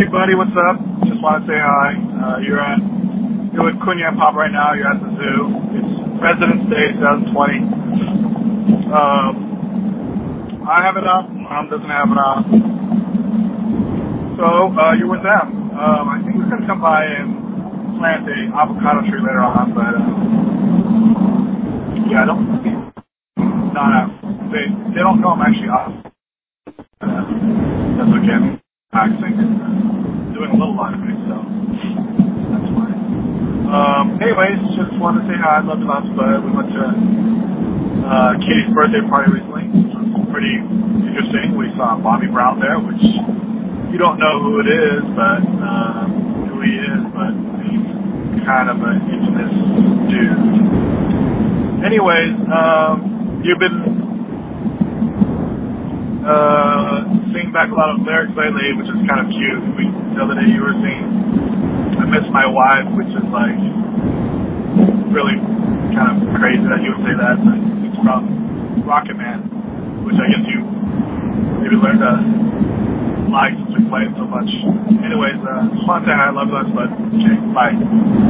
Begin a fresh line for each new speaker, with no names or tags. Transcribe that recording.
Hey buddy, what's up? Just want to say hi. Uh, you're at you're with Kunyan Pop right now. You're at the zoo. It's President's Day 2020. Um, I have it up. Mom doesn't have it up. So uh, you're with them. Um, I think we're gonna come by and plant a avocado tree later on, but uh, yeah, I don't. No, no, they they don't know I'm actually off. Uh, that's okay. Practicing, doing a little lot of it, so that's fine. Um, anyways, just wanted to say hi. I love the bud. We went to uh, Katie's birthday party recently, which was pretty interesting. We saw Bobby Brown there, which you don't know who it is, but uh, who he is, but he's kind of an infamous dude. Anyways, um, you've been uh, singing back a lot of lyrics lately, which is kind of cute. We, the other day you were singing "I Miss My Wife," which is like really kind of crazy that you would say that. It's from Rocket Man, which I guess you maybe learned to like since we play it so much. Anyways, uh, just want I love us, but okay, bye.